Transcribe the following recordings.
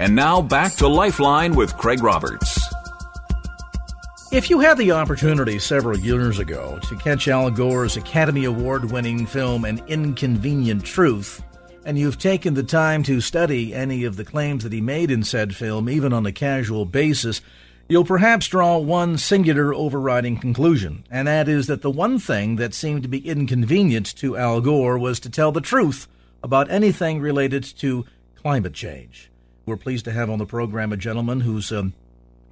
And now back to Lifeline with Craig Roberts. If you had the opportunity several years ago to catch Al Gore's Academy Award winning film An Inconvenient Truth, and you've taken the time to study any of the claims that he made in said film, even on a casual basis, you'll perhaps draw one singular overriding conclusion, and that is that the one thing that seemed to be inconvenient to Al Gore was to tell the truth about anything related to climate change. We're pleased to have on the program a gentleman whose um,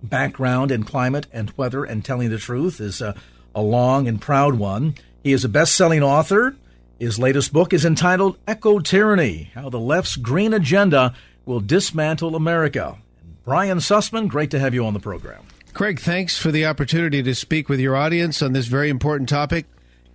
background in climate and weather and telling the truth is uh, a long and proud one. He is a best selling author. His latest book is entitled Eco Tyranny How the Left's Green Agenda Will Dismantle America. Brian Sussman, great to have you on the program. Craig, thanks for the opportunity to speak with your audience on this very important topic.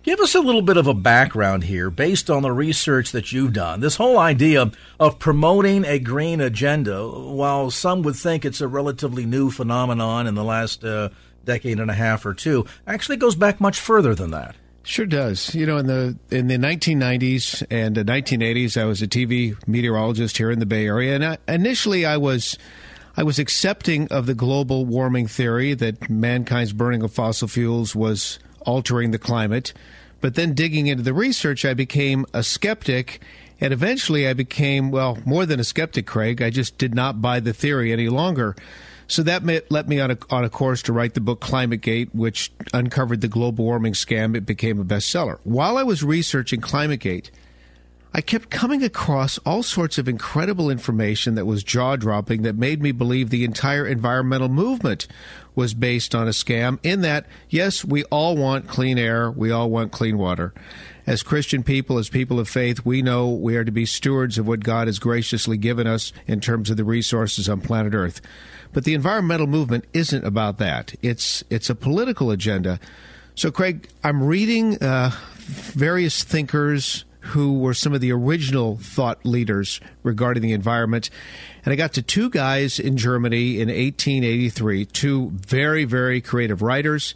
Give us a little bit of a background here based on the research that you've done. This whole idea of promoting a green agenda, while some would think it's a relatively new phenomenon in the last uh, decade and a half or two, actually goes back much further than that. Sure does. You know, in the in the 1990s and the 1980s, I was a TV meteorologist here in the Bay Area, and I, initially I was I was accepting of the global warming theory that mankind's burning of fossil fuels was altering the climate. But then digging into the research, I became a skeptic. And eventually I became, well, more than a skeptic, Craig. I just did not buy the theory any longer. So that let me on a, on a course to write the book Climategate, which uncovered the global warming scam. It became a bestseller. While I was researching Climategate, I kept coming across all sorts of incredible information that was jaw dropping that made me believe the entire environmental movement was based on a scam. In that, yes, we all want clean air, we all want clean water. As Christian people, as people of faith, we know we are to be stewards of what God has graciously given us in terms of the resources on planet Earth. But the environmental movement isn't about that. It's it's a political agenda. So, Craig, I'm reading uh, various thinkers who were some of the original thought leaders regarding the environment. And I got to two guys in Germany in 1883, two very, very creative writers,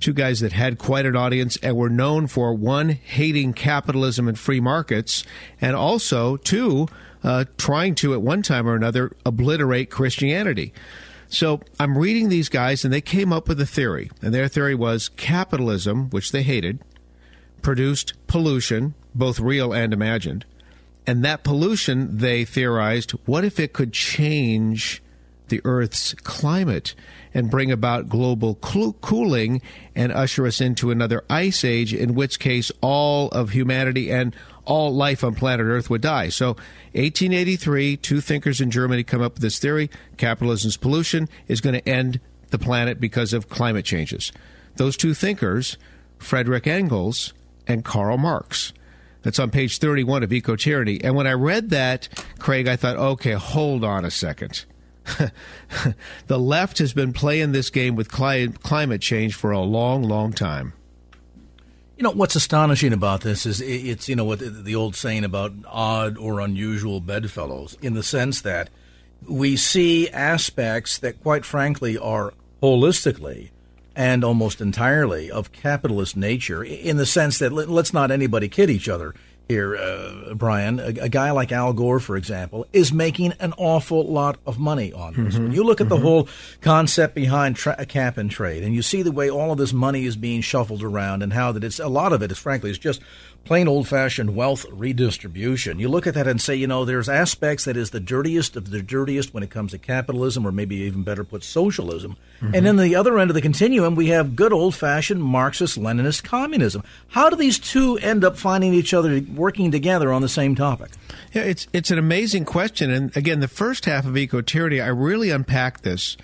two guys that had quite an audience and were known for one, hating capitalism and free markets, and also two, uh, trying to, at one time or another, obliterate Christianity. So I'm reading these guys, and they came up with a theory. And their theory was capitalism, which they hated, produced pollution, both real and imagined. And that pollution, they theorized, what if it could change the Earth's climate and bring about global cooling and usher us into another ice age, in which case all of humanity and all life on planet Earth would die. So, 1883, two thinkers in Germany come up with this theory capitalism's pollution is going to end the planet because of climate changes. Those two thinkers, Frederick Engels and Karl Marx. That's on page 31 of Eco Tyranny. And when I read that, Craig, I thought, okay, hold on a second. the left has been playing this game with climate change for a long, long time. You know what's astonishing about this is it's you know what the old saying about odd or unusual bedfellows in the sense that we see aspects that quite frankly are holistically and almost entirely of capitalist nature in the sense that let, us not anybody kid each other here, uh, Brian. A, a, guy like Al Gore, for example, is making an awful lot of money on this. Mm-hmm. When you look at mm-hmm. the whole concept behind tra- cap and trade, and you see the way all of this money is being shuffled around, and how that it's a lot of it is frankly is just plain old fashioned wealth redistribution. You look at that and say, you know, there's aspects that is the dirtiest of the dirtiest when it comes to capitalism, or maybe even better put, socialism. Mm-hmm. And then the other end of the continuum, we have good old fashioned Marxist Leninist communism. How do these two end up finding each other working together on the same topic? Yeah, it's it's an amazing question. And again, the first half of Eco Tyranny, I really unpacked this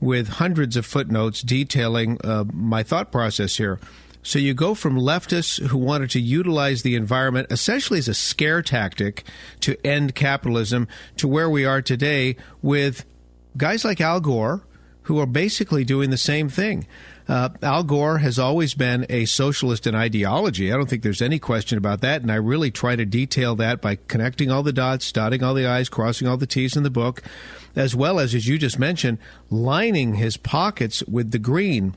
with hundreds of footnotes detailing uh, my thought process here. So you go from leftists who wanted to utilize the environment essentially as a scare tactic to end capitalism to where we are today with guys like Al Gore who are basically doing the same thing. Uh, Al Gore has always been a socialist in ideology. I don't think there's any question about that. And I really try to detail that by connecting all the dots, dotting all the I's, crossing all the T's in the book, as well as, as you just mentioned, lining his pockets with the green.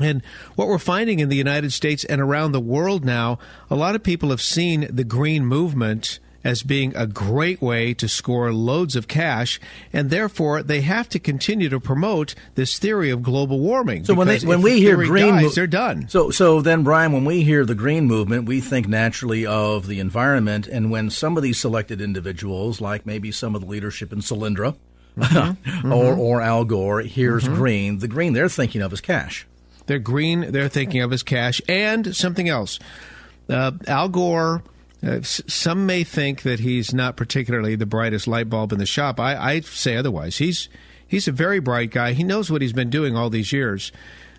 And what we're finding in the United States and around the world now, a lot of people have seen the green movement as being a great way to score loads of cash, and therefore they have to continue to promote this theory of global warming. So when they, when we the hear green, dies, mo- they're done. So so then, Brian, when we hear the green movement, we think naturally of the environment, and when some of these selected individuals, like maybe some of the leadership in Solyndra. Mm-hmm. or, or Al Gore hears green. The green they're thinking of is cash. They're green. They're thinking of as cash and something else. Uh, Al Gore. Uh, some may think that he's not particularly the brightest light bulb in the shop. I, I say otherwise. He's he's a very bright guy. He knows what he's been doing all these years.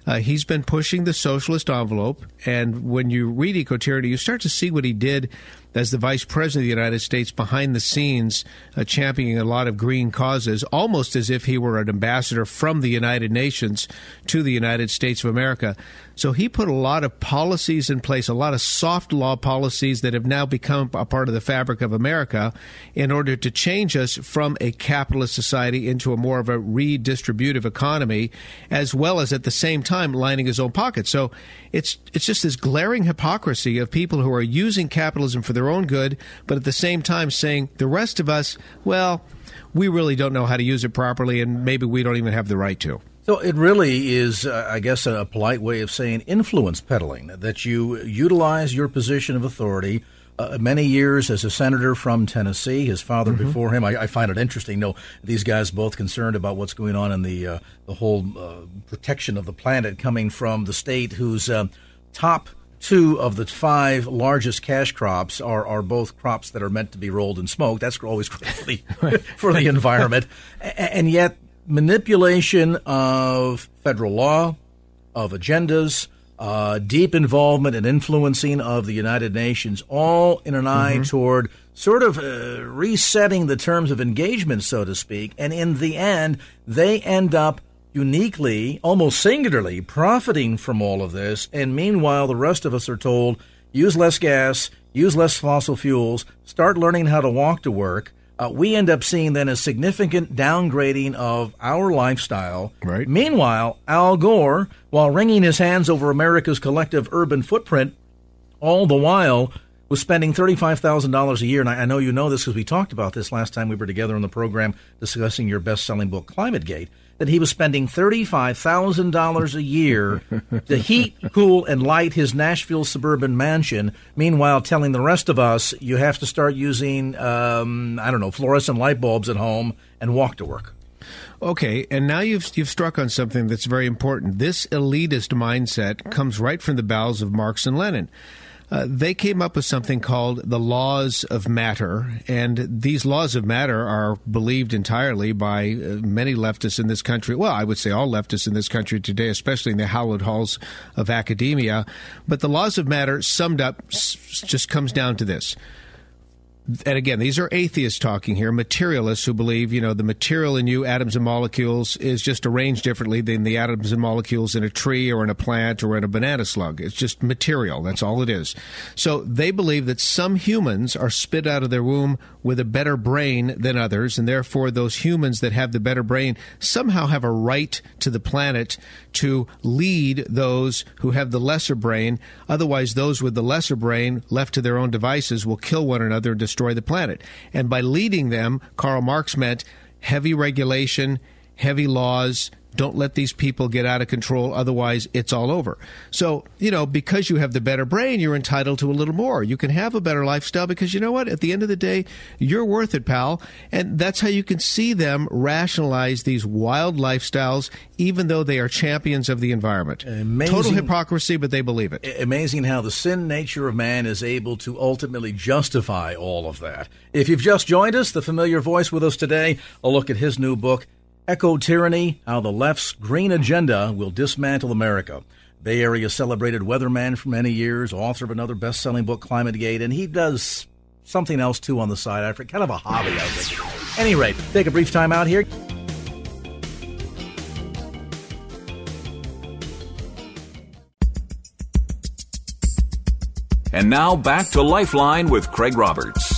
Uh, he's been pushing the socialist envelope, and when you read Ecotyranny, you start to see what he did as the vice president of the United States behind the scenes, uh, championing a lot of green causes, almost as if he were an ambassador from the United Nations to the United States of America. So he put a lot of policies in place, a lot of soft law policies that have now become a part of the fabric of America in order to change us from a capitalist society into a more of a redistributive economy, as well as at the same time lining his own pockets. So it's it's just this glaring hypocrisy of people who are using capitalism for their own good, but at the same time saying the rest of us, well, we really don't know how to use it properly, and maybe we don't even have the right to. So it really is, uh, I guess, a polite way of saying influence peddling. That you utilize your position of authority. Uh, many years as a senator from Tennessee, his father before him. I, I find it interesting. No, these guys both concerned about what's going on in the uh, the whole uh, protection of the planet, coming from the state whose uh, top two of the five largest cash crops are, are both crops that are meant to be rolled and smoked. That's always great for the, for the environment. And yet, manipulation of federal law, of agendas, uh, deep involvement and influencing of the United Nations, all in an eye toward sort of uh, resetting the terms of engagement, so to speak. And in the end, they end up uniquely, almost singularly, profiting from all of this. And meanwhile, the rest of us are told use less gas, use less fossil fuels, start learning how to walk to work. Uh, we end up seeing then a significant downgrading of our lifestyle. Right. Meanwhile, Al Gore, while wringing his hands over America's collective urban footprint, all the while was spending $35,000 a year. And I, I know you know this because we talked about this last time we were together on the program discussing your best selling book, Climate Gate, that he was spending $35,000 a year to heat, cool, and light his Nashville suburban mansion. Meanwhile, telling the rest of us you have to start using, um, I don't know, fluorescent light bulbs at home and walk to work. Okay, and now you've you've struck on something that's very important. This elitist mindset comes right from the bowels of Marx and Lenin. Uh, they came up with something called the laws of matter, and these laws of matter are believed entirely by uh, many leftists in this country. Well, I would say all leftists in this country today, especially in the hallowed halls of academia. But the laws of matter, summed up, just comes down to this and again, these are atheists talking here, materialists who believe, you know, the material in you, atoms and molecules, is just arranged differently than the atoms and molecules in a tree or in a plant or in a banana slug. It's just material. That's all it is. So they believe that some humans are spit out of their womb with a better brain than others, and therefore those humans that have the better brain somehow have a right to the planet to lead those who have the lesser brain. Otherwise, those with the lesser brain, left to their own devices, will kill one another and destroy the planet. And by leading them, Karl Marx meant heavy regulation, heavy laws. Don't let these people get out of control, otherwise, it's all over. So, you know, because you have the better brain, you're entitled to a little more. You can have a better lifestyle because you know what? At the end of the day, you're worth it, pal. And that's how you can see them rationalize these wild lifestyles, even though they are champions of the environment. Amazing. Total hypocrisy, but they believe it. amazing how the sin nature of man is able to ultimately justify all of that. If you've just joined us, the familiar voice with us today, a look at his new book, Eco Tyranny How the Left's Green Agenda Will Dismantle America. Bay Area celebrated weatherman for many years, author of another best selling book, Climate Gate, and he does something else too on the side. I forget, kind of a hobby, I think. Any rate, take a brief time out here. And now back to Lifeline with Craig Roberts.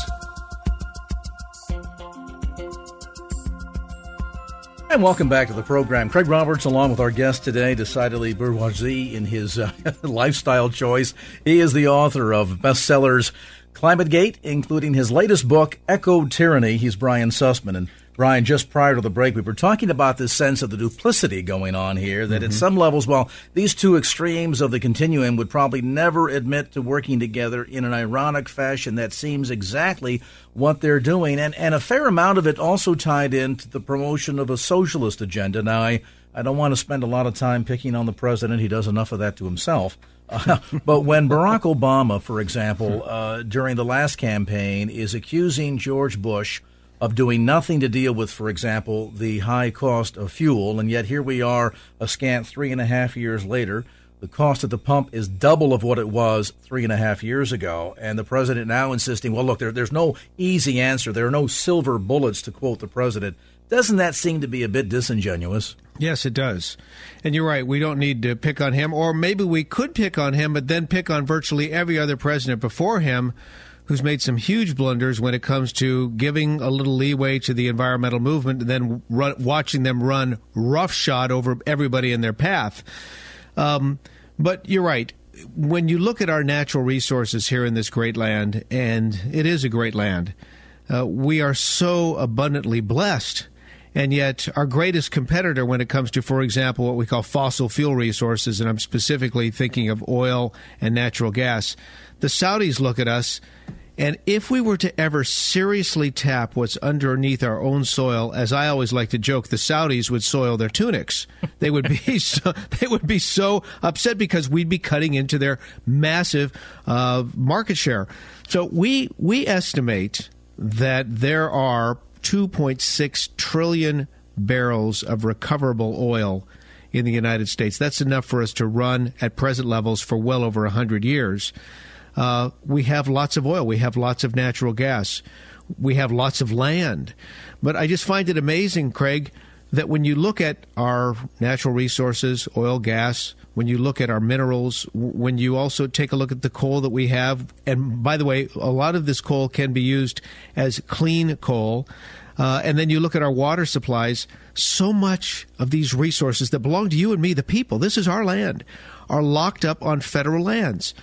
And welcome back to the program. Craig Roberts, along with our guest today, decidedly bourgeoisie in his uh, lifestyle choice. He is the author of bestsellers Climate Gate, including his latest book, Eco Tyranny. He's Brian Sussman. And Brian, just prior to the break, we were talking about this sense of the duplicity going on here, that mm-hmm. at some levels, well, these two extremes of the continuum would probably never admit to working together in an ironic fashion that seems exactly what they're doing. And, and a fair amount of it also tied into the promotion of a socialist agenda. Now, I, I don't want to spend a lot of time picking on the president. He does enough of that to himself. Uh, but when Barack Obama, for example, uh, during the last campaign, is accusing George Bush of doing nothing to deal with, for example, the high cost of fuel. And yet here we are, a scant three and a half years later. The cost at the pump is double of what it was three and a half years ago. And the president now insisting, well, look, there, there's no easy answer. There are no silver bullets, to quote the president. Doesn't that seem to be a bit disingenuous? Yes, it does. And you're right. We don't need to pick on him. Or maybe we could pick on him, but then pick on virtually every other president before him who's made some huge blunders when it comes to giving a little leeway to the environmental movement and then run, watching them run roughshod over everybody in their path. Um, but you're right. When you look at our natural resources here in this great land, and it is a great land, uh, we are so abundantly blessed. And yet, our greatest competitor when it comes to, for example, what we call fossil fuel resources, and I'm specifically thinking of oil and natural gas, the Saudis look at us and if we were to ever seriously tap what's underneath our own soil, as I always like to joke, the Saudis would soil their tunics. They would be so, they would be so upset because we'd be cutting into their massive uh, market share. So we we estimate that there are 2.6 trillion barrels of recoverable oil in the United States. That's enough for us to run at present levels for well over 100 years uh, we have lots of oil, we have lots of natural gas, we have lots of land. But I just find it amazing, Craig, that when you look at our natural resources, oil, gas, when you look at our minerals, when you also take a look at the coal that we have, and by the way, a lot of this coal can be used as clean coal. Uh, and then you look at our water supplies, so much of these resources that belong to you and me, the people, this is our land, are locked up on federal lands.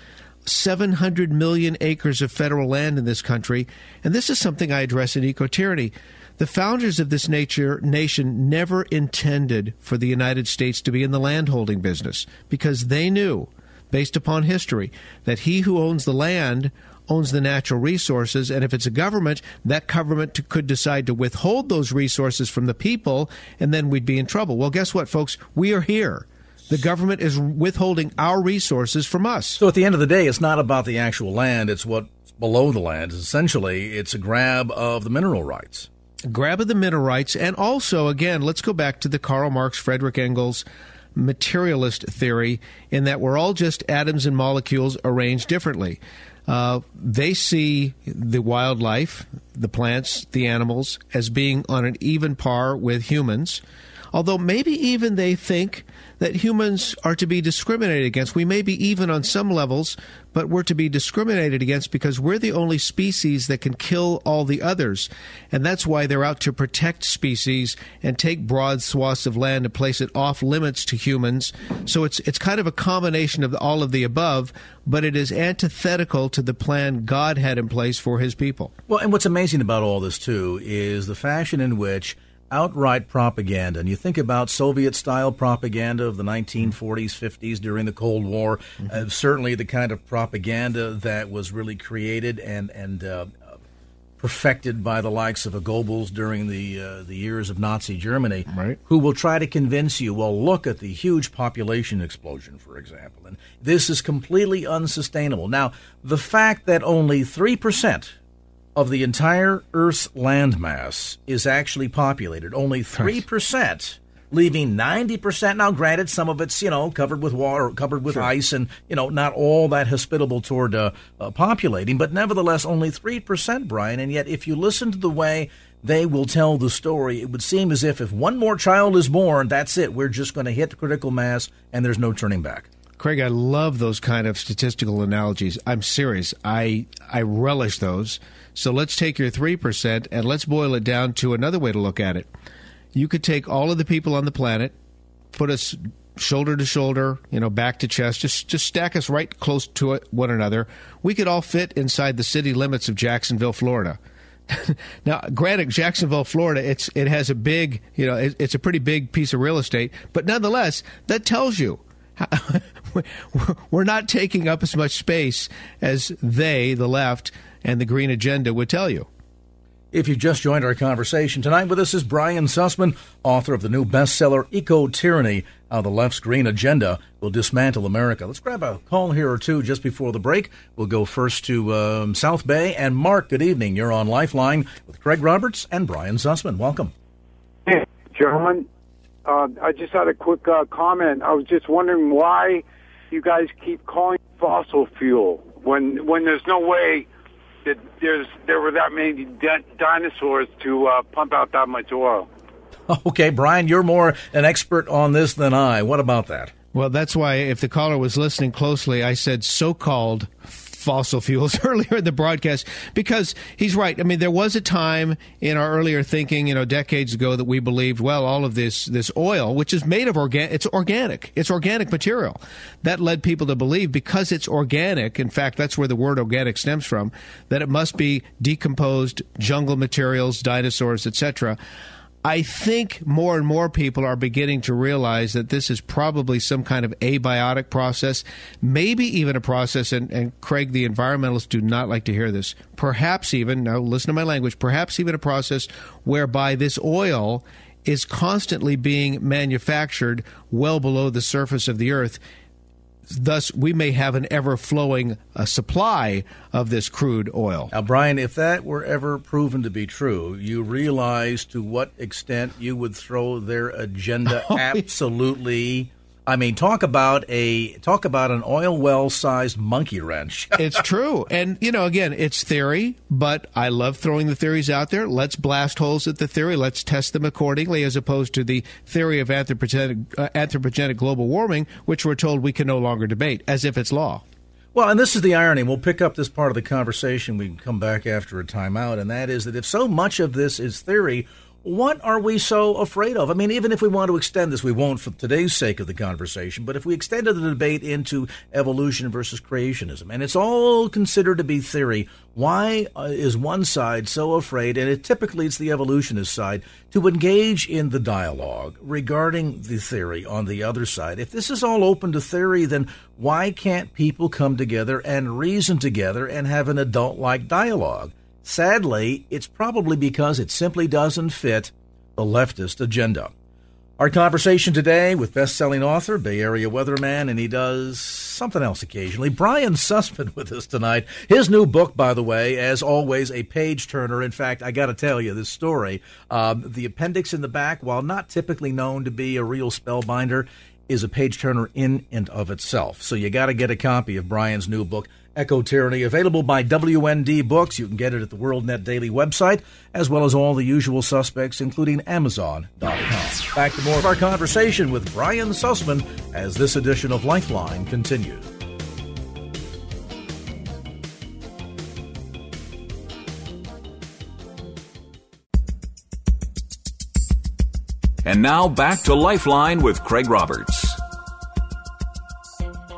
700 million acres of federal land in this country, and this is something I address in Eco Tyranny. The founders of this nature, nation never intended for the United States to be in the landholding business because they knew, based upon history, that he who owns the land owns the natural resources, and if it's a government, that government could decide to withhold those resources from the people, and then we'd be in trouble. Well, guess what, folks? We are here. The government is withholding our resources from us. So at the end of the day, it's not about the actual land, it's what's below the land. Essentially, it's a grab of the mineral rights. Grab of the mineral rights. And also, again, let's go back to the Karl Marx, Frederick Engels materialist theory in that we're all just atoms and molecules arranged differently. Uh, they see the wildlife, the plants, the animals, as being on an even par with humans. Although maybe even they think that humans are to be discriminated against. We may be even on some levels, but we're to be discriminated against because we're the only species that can kill all the others. And that's why they're out to protect species and take broad swaths of land and place it off limits to humans. So it's it's kind of a combination of all of the above, but it is antithetical to the plan God had in place for his people. Well, and what's amazing about all this too is the fashion in which outright propaganda. And you think about Soviet style propaganda of the 1940s, 50s during the Cold War, mm-hmm. uh, certainly the kind of propaganda that was really created and, and uh, perfected by the likes of a Goebbels during the uh, the years of Nazi Germany, right. who will try to convince you, well, look at the huge population explosion, for example, and this is completely unsustainable. Now, the fact that only three percent of the entire Earth's landmass is actually populated. Only 3% leaving 90%. Now, granted, some of it's, you know, covered with water, covered with sure. ice, and, you know, not all that hospitable toward uh, uh, populating, but nevertheless, only 3%, Brian. And yet, if you listen to the way they will tell the story, it would seem as if if one more child is born, that's it. We're just going to hit critical mass and there's no turning back. Craig, I love those kind of statistical analogies. I'm serious. I I relish those. So let's take your 3% and let's boil it down to another way to look at it. You could take all of the people on the planet, put us shoulder to shoulder, you know, back to chest, just just stack us right close to one another. We could all fit inside the city limits of Jacksonville, Florida. now, granted, Jacksonville, Florida, it's it has a big, you know, it, it's a pretty big piece of real estate, but nonetheless, that tells you we're not taking up as much space as they, the left, and the Green Agenda would tell you. If you just joined our conversation tonight with us is Brian Sussman, author of the new bestseller Eco Tyranny How the Left's Green Agenda Will Dismantle America. Let's grab a call here or two just before the break. We'll go first to um, South Bay. And Mark, good evening. You're on Lifeline with Craig Roberts and Brian Sussman. Welcome. Hey, gentlemen. Uh, I just had a quick uh, comment. I was just wondering why you guys keep calling fossil fuel when when there's no way that there's there were that many di- dinosaurs to uh, pump out that much oil. Okay, Brian, you're more an expert on this than I. What about that? Well, that's why if the caller was listening closely, I said so-called fossil fuels earlier in the broadcast because he's right. I mean, there was a time in our earlier thinking, you know, decades ago that we believed, well, all of this this oil, which is made of organic, it's organic, it's organic material. That led people to believe because it's organic. In fact, that's where the word organic stems from. That it must be decomposed jungle materials, dinosaurs, etc. I think more and more people are beginning to realize that this is probably some kind of abiotic process, maybe even a process, and, and Craig, the environmentalists do not like to hear this, perhaps even, now listen to my language, perhaps even a process whereby this oil is constantly being manufactured well below the surface of the earth Thus, we may have an ever flowing uh, supply of this crude oil. Now, Brian, if that were ever proven to be true, you realize to what extent you would throw their agenda oh, absolutely I mean, talk about a talk about an oil well sized monkey wrench. it's true, and you know, again, it's theory, but I love throwing the theories out there. Let's blast holes at the theory. Let's test them accordingly, as opposed to the theory of anthropogenic, uh, anthropogenic global warming, which we're told we can no longer debate as if it's law. Well, and this is the irony. We'll pick up this part of the conversation. We can come back after a timeout, and that is that if so much of this is theory, what are we so afraid of? I mean, even if we want to extend this, we won't for today's sake of the conversation, but if we extended the debate into evolution versus creationism, and it's all considered to be theory, why uh, is one side so afraid, and it typically it's the evolutionist side, to engage in the dialogue regarding the theory on the other side? If this is all open to theory, then why can't people come together and reason together and have an adult like dialogue? Sadly, it's probably because it simply doesn't fit the leftist agenda. Our conversation today with best-selling author, Bay Area weatherman, and he does something else occasionally. Brian Sussman with us tonight. His new book, by the way, as always, a page turner. In fact, I got to tell you this story. Um, the appendix in the back, while not typically known to be a real spellbinder, is a page turner in and of itself. So you got to get a copy of Brian's new book. Eco Tyranny, available by WND Books. You can get it at the WorldNet Daily website, as well as all the usual suspects, including Amazon.com. Back to more of our conversation with Brian Sussman as this edition of Lifeline continues. And now back to Lifeline with Craig Roberts.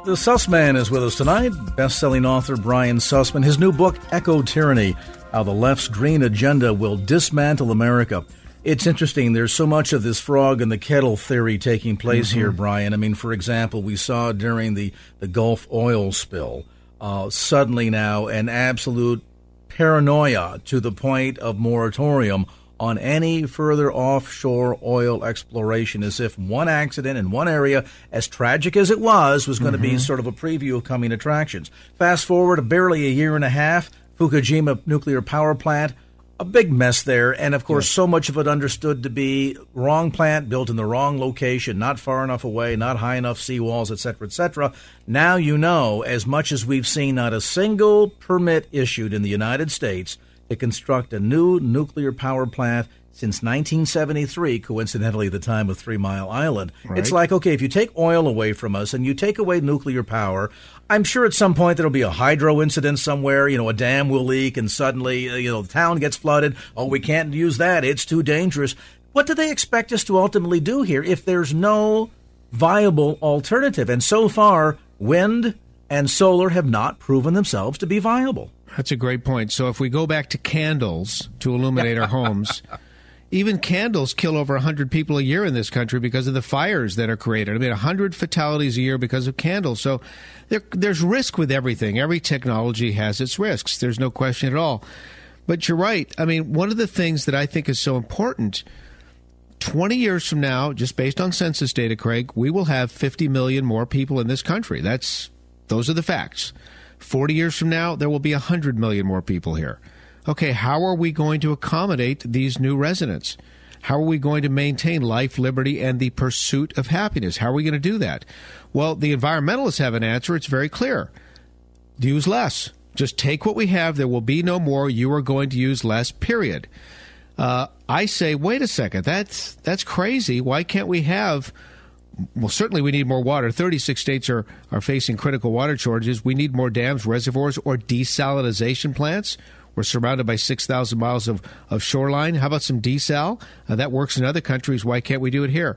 The Sussman is with us tonight. Best-selling author Brian Sussman. His new book, Eco Tyranny: How the Left's Green Agenda Will Dismantle America. It's interesting. There's so much of this frog in the kettle theory taking place mm-hmm. here, Brian. I mean, for example, we saw during the, the Gulf oil spill, uh, suddenly now an absolute paranoia to the point of moratorium on any further offshore oil exploration as if one accident in one area, as tragic as it was, was going mm-hmm. to be sort of a preview of coming attractions. Fast forward barely a year and a half, Fukushima nuclear power plant a big mess there, and of course, so much of it understood to be wrong plant built in the wrong location, not far enough away, not high enough seawalls, etc., etc. Now you know, as much as we've seen, not a single permit issued in the United States to construct a new nuclear power plant since 1973, coincidentally, the time of Three Mile Island. Right. It's like, okay, if you take oil away from us and you take away nuclear power, I'm sure at some point there'll be a hydro incident somewhere. You know, a dam will leak and suddenly, uh, you know, the town gets flooded. Oh, we can't use that. It's too dangerous. What do they expect us to ultimately do here if there's no viable alternative? And so far, wind and solar have not proven themselves to be viable. That's a great point. So if we go back to candles to illuminate our homes, even candles kill over 100 people a year in this country because of the fires that are created. I mean, 100 fatalities a year because of candles. So there, there's risk with everything. Every technology has its risks. There's no question at all. But you're right. I mean, one of the things that I think is so important 20 years from now, just based on census data, Craig, we will have 50 million more people in this country. That's those are the facts. 40 years from now, there will be 100 million more people here. Okay, how are we going to accommodate these new residents? How are we going to maintain life, liberty, and the pursuit of happiness? How are we going to do that? Well, the environmentalists have an answer. It's very clear. Use less. Just take what we have. There will be no more. You are going to use less, period. Uh, I say, wait a second. That's, that's crazy. Why can't we have well, certainly we need more water. 36 states are, are facing critical water shortages. We need more dams, reservoirs, or desalination plants. We're surrounded by 6,000 miles of, of shoreline. How about some desal? Uh, that works in other countries. Why can't we do it here?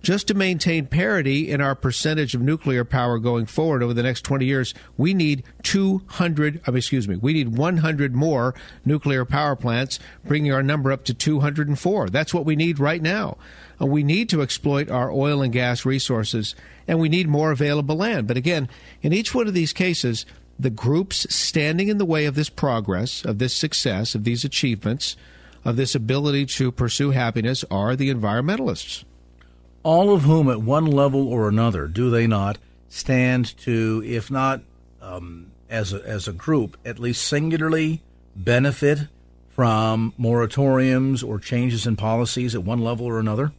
Just to maintain parity in our percentage of nuclear power going forward over the next 20 years, we need 200, uh, excuse me, we need 100 more nuclear power plants, bringing our number up to 204. That's what we need right now. Uh, we need to exploit our oil and gas resources, and we need more available land. But again, in each one of these cases, the groups standing in the way of this progress, of this success, of these achievements, of this ability to pursue happiness are the environmentalists all of whom, at one level or another, do they not stand to, if not um, as a, as a group, at least singularly benefit from moratoriums or changes in policies at one level or another?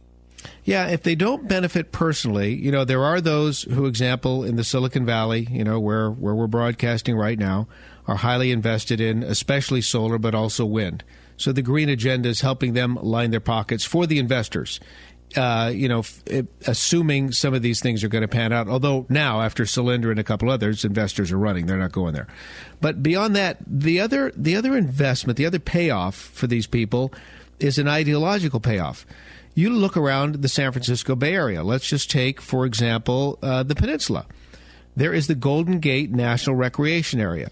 Yeah, if they don't benefit personally, you know, there are those who, example, in the Silicon Valley, you know, where, where we're broadcasting right now, are highly invested in especially solar, but also wind. So the green agenda is helping them line their pockets for the investors uh, you know, f- assuming some of these things are going to pan out. Although now, after Solyndra and a couple others, investors are running; they're not going there. But beyond that, the other the other investment, the other payoff for these people is an ideological payoff. You look around the San Francisco Bay Area. Let's just take, for example, uh, the peninsula. There is the Golden Gate National Recreation Area.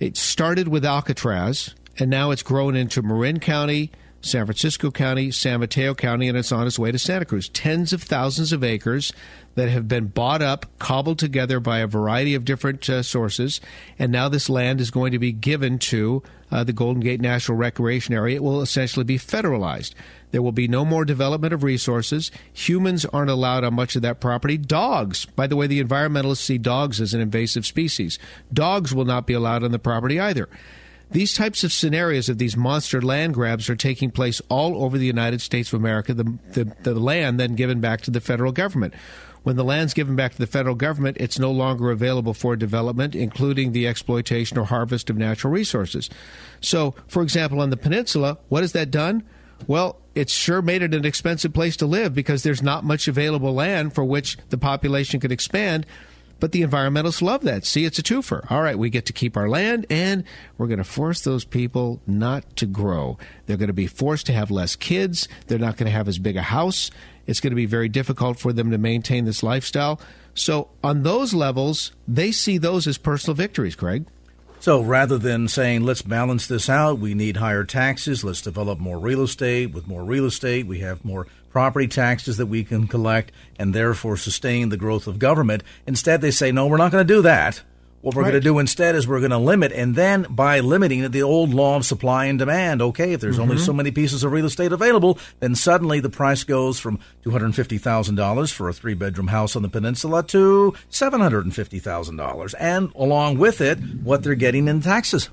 It started with Alcatraz, and now it's grown into Marin County San Francisco County, San Mateo County, and it's on its way to Santa Cruz. Tens of thousands of acres that have been bought up, cobbled together by a variety of different uh, sources, and now this land is going to be given to uh, the Golden Gate National Recreation Area. It will essentially be federalized. There will be no more development of resources. Humans aren't allowed on much of that property. Dogs, by the way, the environmentalists see dogs as an invasive species. Dogs will not be allowed on the property either. These types of scenarios of these monster land grabs are taking place all over the United States of America, the, the, the land then given back to the federal government. When the land's given back to the federal government, it's no longer available for development, including the exploitation or harvest of natural resources. So, for example, on the peninsula, what has that done? Well, it's sure made it an expensive place to live because there's not much available land for which the population could expand. But the environmentalists love that. See, it's a twofer. All right, we get to keep our land, and we're going to force those people not to grow. They're going to be forced to have less kids. They're not going to have as big a house. It's going to be very difficult for them to maintain this lifestyle. So, on those levels, they see those as personal victories, Craig. So rather than saying, let's balance this out, we need higher taxes, let's develop more real estate. With more real estate, we have more property taxes that we can collect and therefore sustain the growth of government. Instead, they say, no, we're not going to do that. What we're right. going to do instead is we're going to limit, and then by limiting the old law of supply and demand, okay, if there's mm-hmm. only so many pieces of real estate available, then suddenly the price goes from $250,000 for a three bedroom house on the peninsula to $750,000. And along with it, what they're getting in taxes.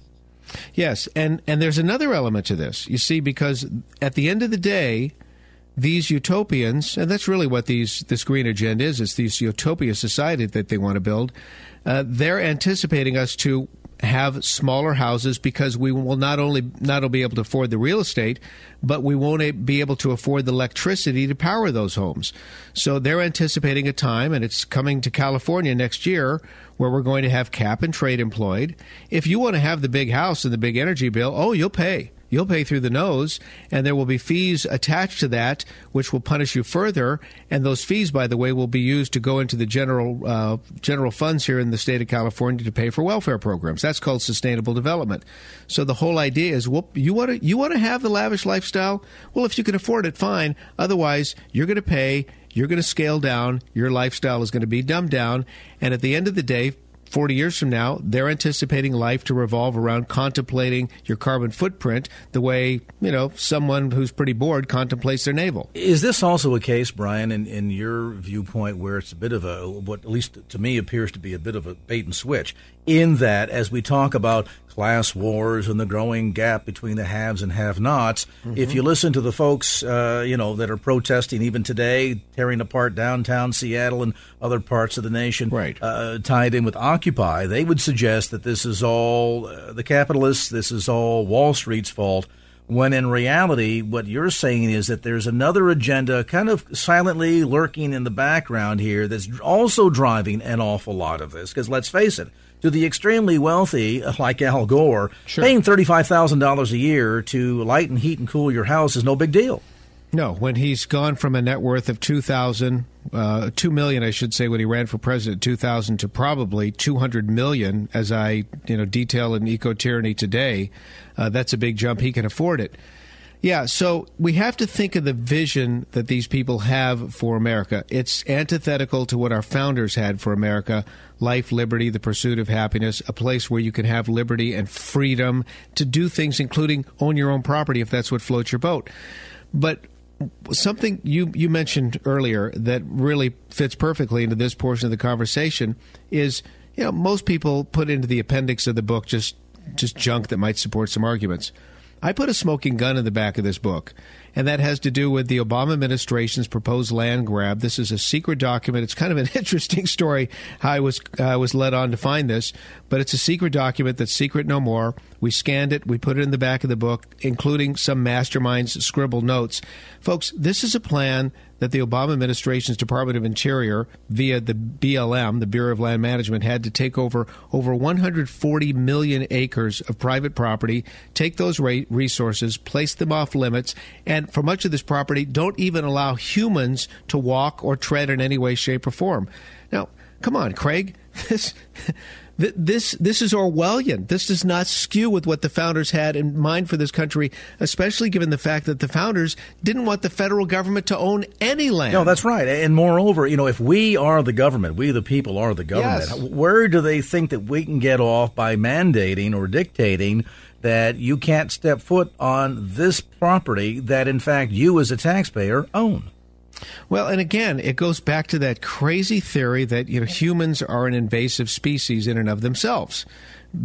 Yes, and and there's another element to this. You see, because at the end of the day, these utopians, and that's really what these this green agenda is. It's this utopia society that they want to build. Uh, they're anticipating us to have smaller houses because we will not only not only be able to afford the real estate, but we won't be able to afford the electricity to power those homes. So they're anticipating a time, and it's coming to California next year, where we're going to have cap and trade employed. If you want to have the big house and the big energy bill, oh, you'll pay. You'll pay through the nose, and there will be fees attached to that, which will punish you further. And those fees, by the way, will be used to go into the general uh, general funds here in the state of California to pay for welfare programs. That's called sustainable development. So the whole idea is, well, you want to you want to have the lavish lifestyle. Well, if you can afford it, fine. Otherwise, you're going to pay you're going to scale down. Your lifestyle is going to be dumbed down. And at the end of the day, 40 years from now, they're anticipating life to revolve around contemplating your carbon footprint the way, you know, someone who's pretty bored contemplates their navel. Is this also a case, Brian, in, in your viewpoint, where it's a bit of a, what at least to me appears to be a bit of a bait and switch, in that as we talk about class wars and the growing gap between the haves and have-nots. Mm-hmm. If you listen to the folks, uh, you know, that are protesting even today, tearing apart downtown Seattle and other parts of the nation, right. uh, tied in with Occupy, they would suggest that this is all uh, the capitalists, this is all Wall Street's fault. When in reality, what you're saying is that there's another agenda kind of silently lurking in the background here that's also driving an awful lot of this. Because let's face it, to the extremely wealthy, like Al Gore, sure. paying $35,000 a year to light and heat and cool your house is no big deal. No, when he's gone from a net worth of 2000 uh, 2 million I should say when he ran for president 2000 to probably 200 million as I, you know, detail in Eco Tyranny today, uh, that's a big jump he can afford it. Yeah, so we have to think of the vision that these people have for America. It's antithetical to what our founders had for America life, liberty, the pursuit of happiness, a place where you can have liberty and freedom to do things, including own your own property if that's what floats your boat. But something you, you mentioned earlier that really fits perfectly into this portion of the conversation is you know most people put into the appendix of the book just just junk that might support some arguments I put a smoking gun in the back of this book, and that has to do with the Obama administration's proposed land grab. This is a secret document. It's kind of an interesting story how I was uh, was led on to find this, but it's a secret document that's secret no more. We scanned it, we put it in the back of the book, including some masterminds' scribbled notes. Folks, this is a plan that the Obama administration's Department of Interior, via the BLM, the Bureau of Land Management, had to take over over 140 million acres of private property, take those resources, place them off limits, and for much of this property, don't even allow humans to walk or tread in any way, shape, or form. Now, come on, Craig. This this this is Orwellian. This does not skew with what the founders had in mind for this country, especially given the fact that the founders didn't want the federal government to own any land. No, that's right. And moreover, you know, if we are the government, we the people are the government. Yes. Where do they think that we can get off by mandating or dictating that you can't step foot on this property that in fact you as a taxpayer own? Well, and again, it goes back to that crazy theory that you know humans are an invasive species in and of themselves,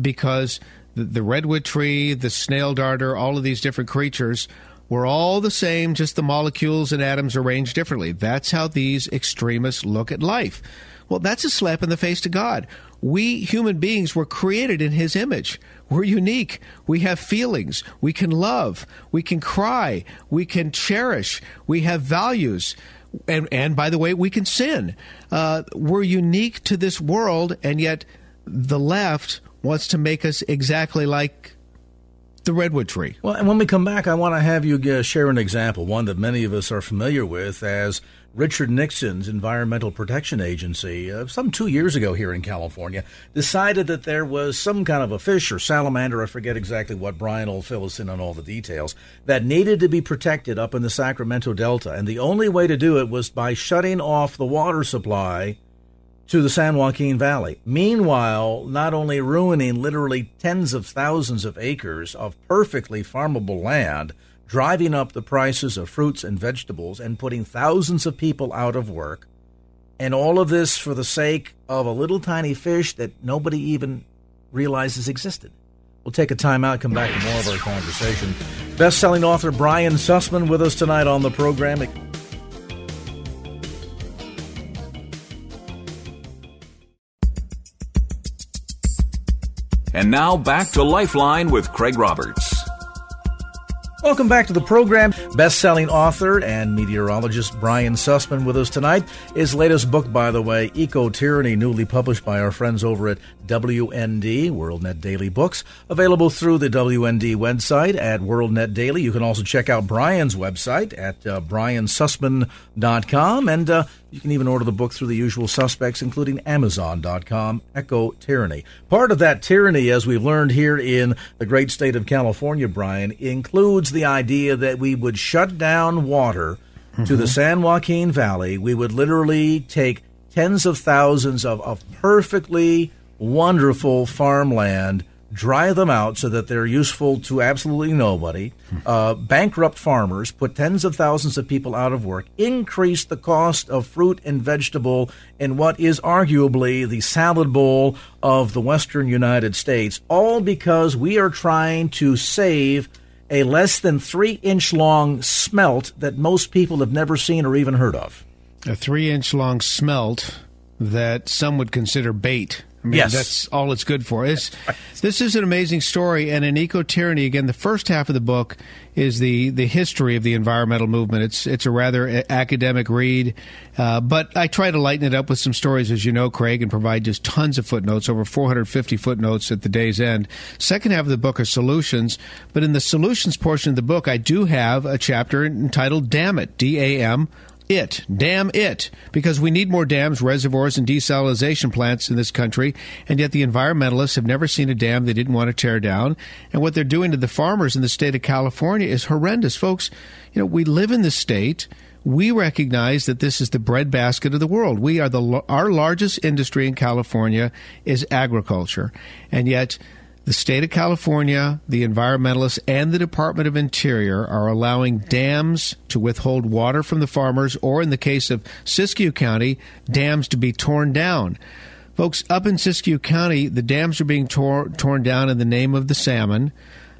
because the, the redwood tree, the snail darter, all of these different creatures were all the same, just the molecules and atoms arranged differently. That's how these extremists look at life. Well, that's a slap in the face to God. We human beings were created in His image. We're unique. We have feelings. We can love. We can cry. We can cherish. We have values. And, and by the way, we can sin. Uh, we're unique to this world, and yet the left wants to make us exactly like the redwood tree. Well, and when we come back, I want to have you uh, share an example, one that many of us are familiar with as Richard Nixon's Environmental Protection Agency, uh, some two years ago here in California, decided that there was some kind of a fish or salamander, I forget exactly what, Brian will fill us in on all the details, that needed to be protected up in the Sacramento Delta. And the only way to do it was by shutting off the water supply to the San Joaquin Valley. Meanwhile, not only ruining literally tens of thousands of acres of perfectly farmable land, driving up the prices of fruits and vegetables and putting thousands of people out of work. And all of this for the sake of a little tiny fish that nobody even realizes existed. We'll take a time out, come back to more of our conversation. Best selling author Brian Sussman with us tonight on the program. And now back to Lifeline with Craig Roberts. Welcome back to the program. Best selling author and meteorologist Brian Sussman with us tonight. His latest book, by the way, Eco Tyranny, newly published by our friends over at WND, WorldNet Daily Books, available through the WND website at WorldNet Daily. You can also check out Brian's website at uh, briansussman.com, and uh, you can even order the book through the usual suspects, including Amazon.com, Eco Tyranny. Part of that tyranny, as we've learned here in the great state of California, Brian, includes the idea that we would shut down water mm-hmm. to the mm-hmm. San Joaquin Valley. We would literally take tens of thousands of, of perfectly wonderful farmland, dry them out so that they're useful to absolutely nobody, uh, bankrupt farmers, put tens of thousands of people out of work, increase the cost of fruit and vegetable in what is arguably the salad bowl of the western United States, all because we are trying to save a less than three inch long smelt that most people have never seen or even heard of. A three inch long smelt that some would consider bait. I mean, yes. that's all it's good for. It's, this is an amazing story, and in Eco Tyranny, again, the first half of the book is the, the history of the environmental movement. It's it's a rather academic read, uh, but I try to lighten it up with some stories, as you know, Craig, and provide just tons of footnotes, over 450 footnotes at the day's end. Second half of the book are solutions, but in the solutions portion of the book, I do have a chapter entitled "Damn It," D A M it. Damn it. Because we need more dams, reservoirs, and desalination plants in this country, and yet the environmentalists have never seen a dam they didn't want to tear down. And what they're doing to the farmers in the state of California is horrendous. Folks, you know, we live in the state. We recognize that this is the breadbasket of the world. We are the our largest industry in California is agriculture. And yet the state of California, the environmentalists, and the Department of Interior are allowing dams to withhold water from the farmers, or in the case of Siskiyou County, dams to be torn down. Folks, up in Siskiyou County, the dams are being tor- torn down in the name of the salmon.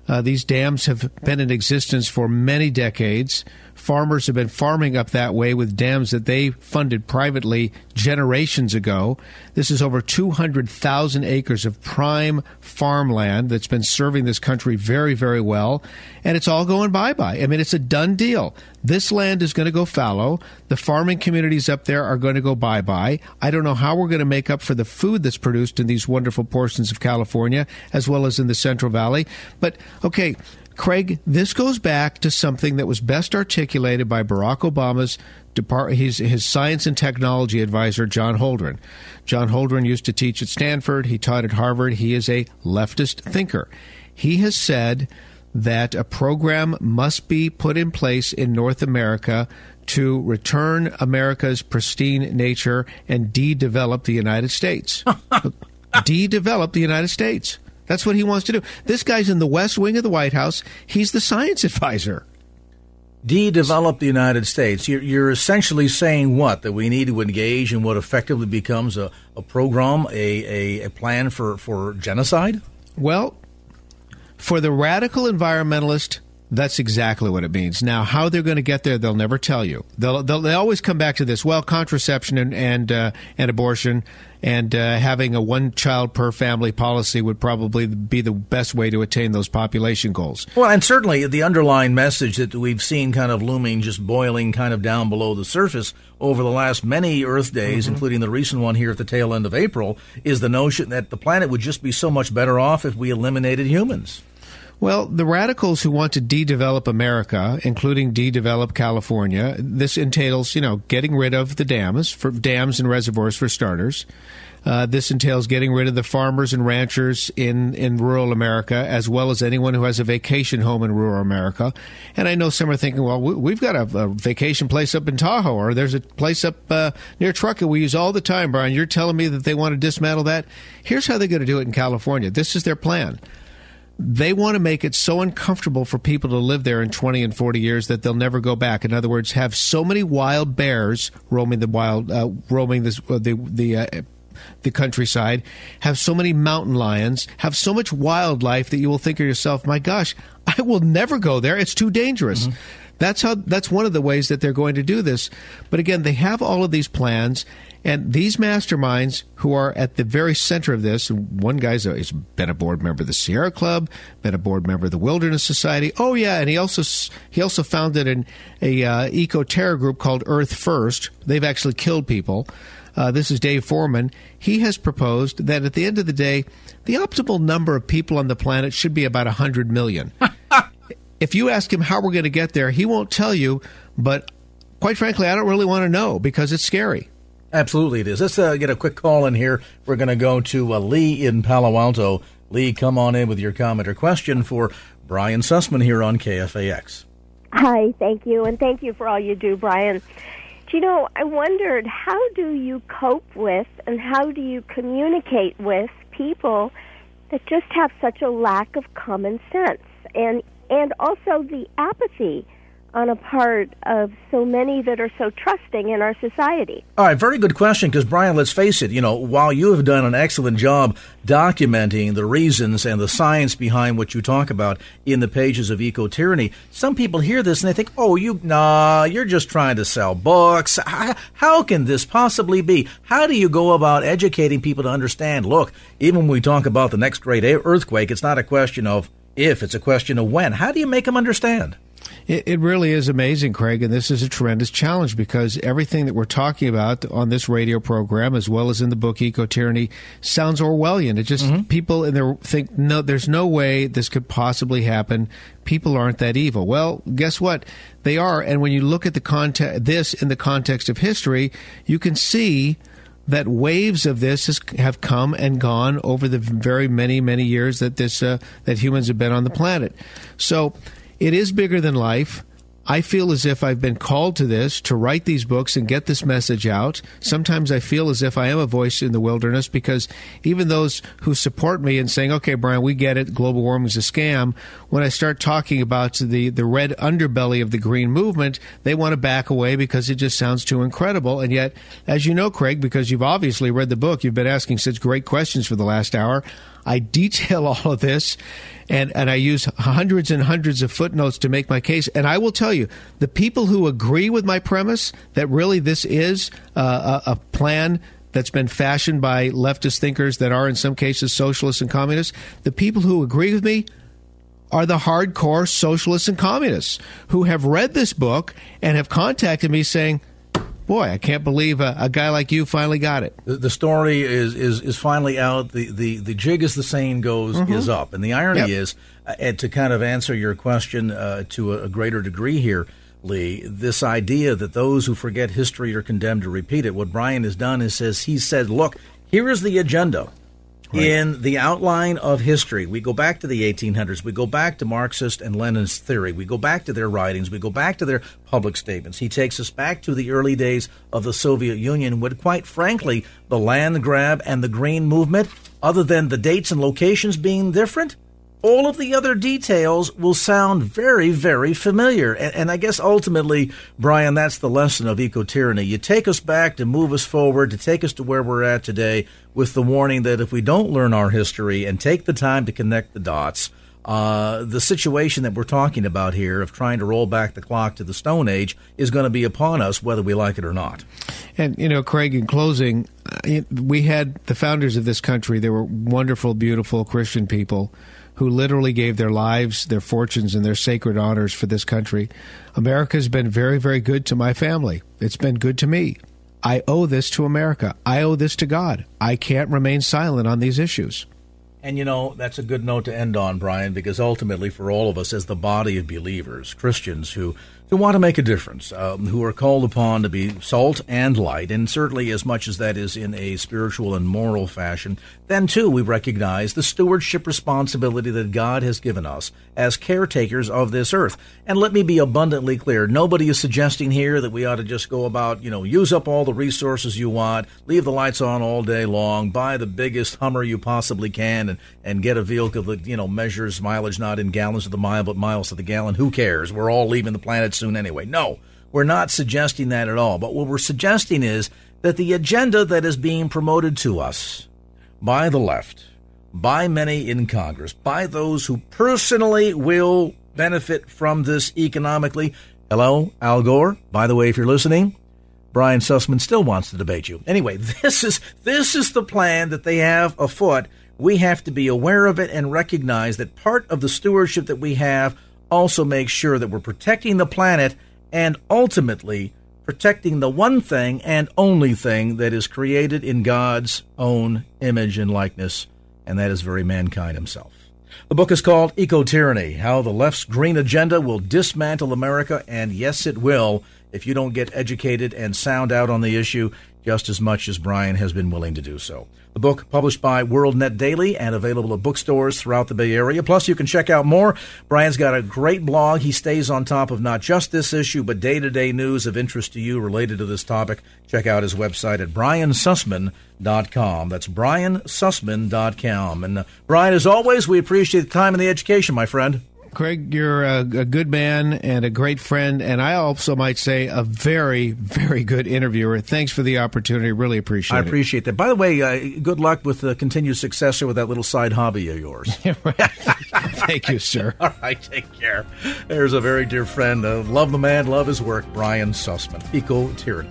Uh, these dams have been in existence for many decades. Farmers have been farming up that way with dams that they funded privately generations ago. This is over 200,000 acres of prime farmland that's been serving this country very, very well. And it's all going bye bye. I mean, it's a done deal. This land is going to go fallow. The farming communities up there are going to go bye bye. I don't know how we're going to make up for the food that's produced in these wonderful portions of California as well as in the Central Valley. But, okay, Craig, this goes back to something that was best articulated by Barack Obama's Depart- his, his science and technology advisor, John Holdren. John Holdren used to teach at Stanford. He taught at Harvard. He is a leftist thinker. He has said that a program must be put in place in North America to return America's pristine nature and de develop the United States. de develop the United States. That's what he wants to do. This guy's in the West Wing of the White House. He's the science advisor. De-develop the United States. You're, you're, essentially saying what? That we need to engage in what effectively becomes a, a program, a, a, a plan for, for genocide? Well, for the radical environmentalist, that's exactly what it means. Now, how they're going to get there, they'll never tell you. They'll, they'll they always come back to this. Well, contraception and and, uh, and abortion and uh, having a one child per family policy would probably be the best way to attain those population goals. Well, and certainly the underlying message that we've seen kind of looming, just boiling kind of down below the surface over the last many Earth days, mm-hmm. including the recent one here at the tail end of April, is the notion that the planet would just be so much better off if we eliminated humans. Well, the radicals who want to de-develop America, including de-develop California, this entails, you know, getting rid of the dams for dams and reservoirs for starters. Uh, this entails getting rid of the farmers and ranchers in, in rural America, as well as anyone who has a vacation home in rural America. And I know some are thinking, well, we, have got a, a, vacation place up in Tahoe, or there's a place up uh, near Truckee we use all the time, Brian. You're telling me that they want to dismantle that? Here's how they're going to do it in California. This is their plan they want to make it so uncomfortable for people to live there in 20 and 40 years that they'll never go back. In other words, have so many wild bears roaming the wild, uh, roaming this, uh, the the uh, the countryside, have so many mountain lions, have so much wildlife that you will think to yourself, my gosh, I will never go there. It's too dangerous. Mm-hmm. That's how. That's one of the ways that they're going to do this. But again, they have all of these plans, and these masterminds who are at the very center of this. One guy's a, he's been a board member of the Sierra Club, been a board member of the Wilderness Society. Oh yeah, and he also he also founded an a uh, eco terror group called Earth First. They've actually killed people. Uh, this is Dave Foreman. He has proposed that at the end of the day, the optimal number of people on the planet should be about 100 million. if you ask him how we're going to get there, he won't tell you. But quite frankly, I don't really want to know because it's scary. Absolutely, it is. Let's uh, get a quick call in here. We're going to go to uh, Lee in Palo Alto. Lee, come on in with your comment or question for Brian Sussman here on KFAX. Hi, thank you, and thank you for all you do, Brian. Do you know, I wondered how do you cope with and how do you communicate with people that just have such a lack of common sense and and also the apathy on a part of so many that are so trusting in our society? All right, very good question. Because Brian, let's face it. You know, while you have done an excellent job documenting the reasons and the science behind what you talk about in the pages of Eco Tyranny, some people hear this and they think, "Oh, you nah, you're just trying to sell books. How, how can this possibly be? How do you go about educating people to understand? Look, even when we talk about the next great earthquake, it's not a question of if; it's a question of when. How do you make them understand?" It, it, really is amazing, Craig, and this is a tremendous challenge because everything that we're talking about on this radio program, as well as in the book Eco Tyranny, sounds Orwellian. It just mm-hmm. people in there think, no, there's no way this could possibly happen. People aren't that evil. Well, guess what? They are, and when you look at the context, this in the context of history, you can see that waves of this has, have come and gone over the very many many years that this uh, that humans have been on the planet. So it is bigger than life. I feel as if I've been called to this, to write these books and get this message out. Sometimes I feel as if I am a voice in the wilderness because even those who support me and saying, okay, Brian, we get it, global warming is a scam, when I start talking about the, the red underbelly of the green movement, they want to back away because it just sounds too incredible. And yet, as you know, Craig, because you've obviously read the book, you've been asking such great questions for the last hour, I detail all of this and, and I use hundreds and hundreds of footnotes to make my case. And I will tell you, the people who agree with my premise that really this is uh, a, a plan that's been fashioned by leftist thinkers that are in some cases socialists and communists, the people who agree with me are the hardcore socialists and communists who have read this book and have contacted me saying, boy, I can't believe a, a, guy like you finally got it. The, the, story is, is is finally out. The, the the jig, as the saying goes, mm-hmm. is up. And the irony yep. is, uh, to kind of answer your question uh, to a, a, greater degree here, Lee, this idea that those who forget history are condemned to repeat it. What Brian has done is says he said, look, here is the agenda. Right. In the outline of history, we go back to the 1800s. We go back to Marxist and Lenin's theory. We go back to their writings. We go back to their public statements. He takes us back to the early days of the Soviet Union, when, quite frankly, the land grab and the green movement, other than the dates and locations being different, all of the other details will sound very, very familiar. And, and, I guess ultimately, Brian, that's the lesson of eco tyranny. You take us back to move us forward, to take us to where we're at today, with the warning that if we don't learn our history and take the time to connect the dots, uh, the situation that we're talking about here of trying to roll back the clock to the Stone Age is going to be upon us, whether we like it or not. And, you know, Craig, in closing, uh, we had the founders of this country. They were wonderful, beautiful Christian people who literally gave their lives, their fortunes, and their sacred honors for this country. America has been very, very good to my family. It's been good to me. I owe this to America. I owe this to God. I can't remain silent on these issues. And you know, that's a good note to end on, Brian, because ultimately, for all of us as the body of believers, Christians who who want to make a difference, um, who are called upon to be salt and light, and certainly as much as that is in a spiritual and moral fashion, then too we recognize the stewardship responsibility that God has given us as caretakers of this earth. And let me be abundantly clear, nobody is suggesting here that we ought to just go about, you know, use up all the resources you want, leave the lights on all day long, buy the biggest Hummer you possibly can, and, and get a vehicle that, you know, measures mileage not in gallons to the mile, but miles to the gallon. Who cares? We're all leaving the planet soon anyway. No, we're not suggesting that at all. But what we're suggesting is that the agenda that is being promoted to us by the left, by many in Congress, by those who personally will benefit from this economically. Hello, Al Gore. By the way, if you're listening, Brian Sussman still wants to debate you. Anyway, this is this is the plan that they have afoot. We have to be aware of it and recognize that part of the stewardship that we have also makes sure that we're protecting the planet and ultimately protecting the one thing and only thing that is created in God's own image and likeness, and that is very mankind himself. The book is called Eco Tyranny How the Left's Green Agenda Will Dismantle America, and yes, it will if you don't get educated and sound out on the issue just as much as Brian has been willing to do so. The book published by WorldNet Daily and available at bookstores throughout the Bay Area. Plus, you can check out more. Brian's got a great blog. He stays on top of not just this issue, but day to day news of interest to you related to this topic. Check out his website at briansussman.com. That's briansussman.com. And uh, Brian, as always, we appreciate the time and the education, my friend. Craig, you're a, a, good man and a great friend, and I also might say a very, very good interviewer. Thanks for the opportunity. Really appreciate I it. I appreciate that. By the way, uh, good luck with the continued success with that little side hobby of yours. Thank you, sir. All right, take care. There's a very dear friend. Uh, love the man, love his work, Brian Sussman, Eco Tyranny.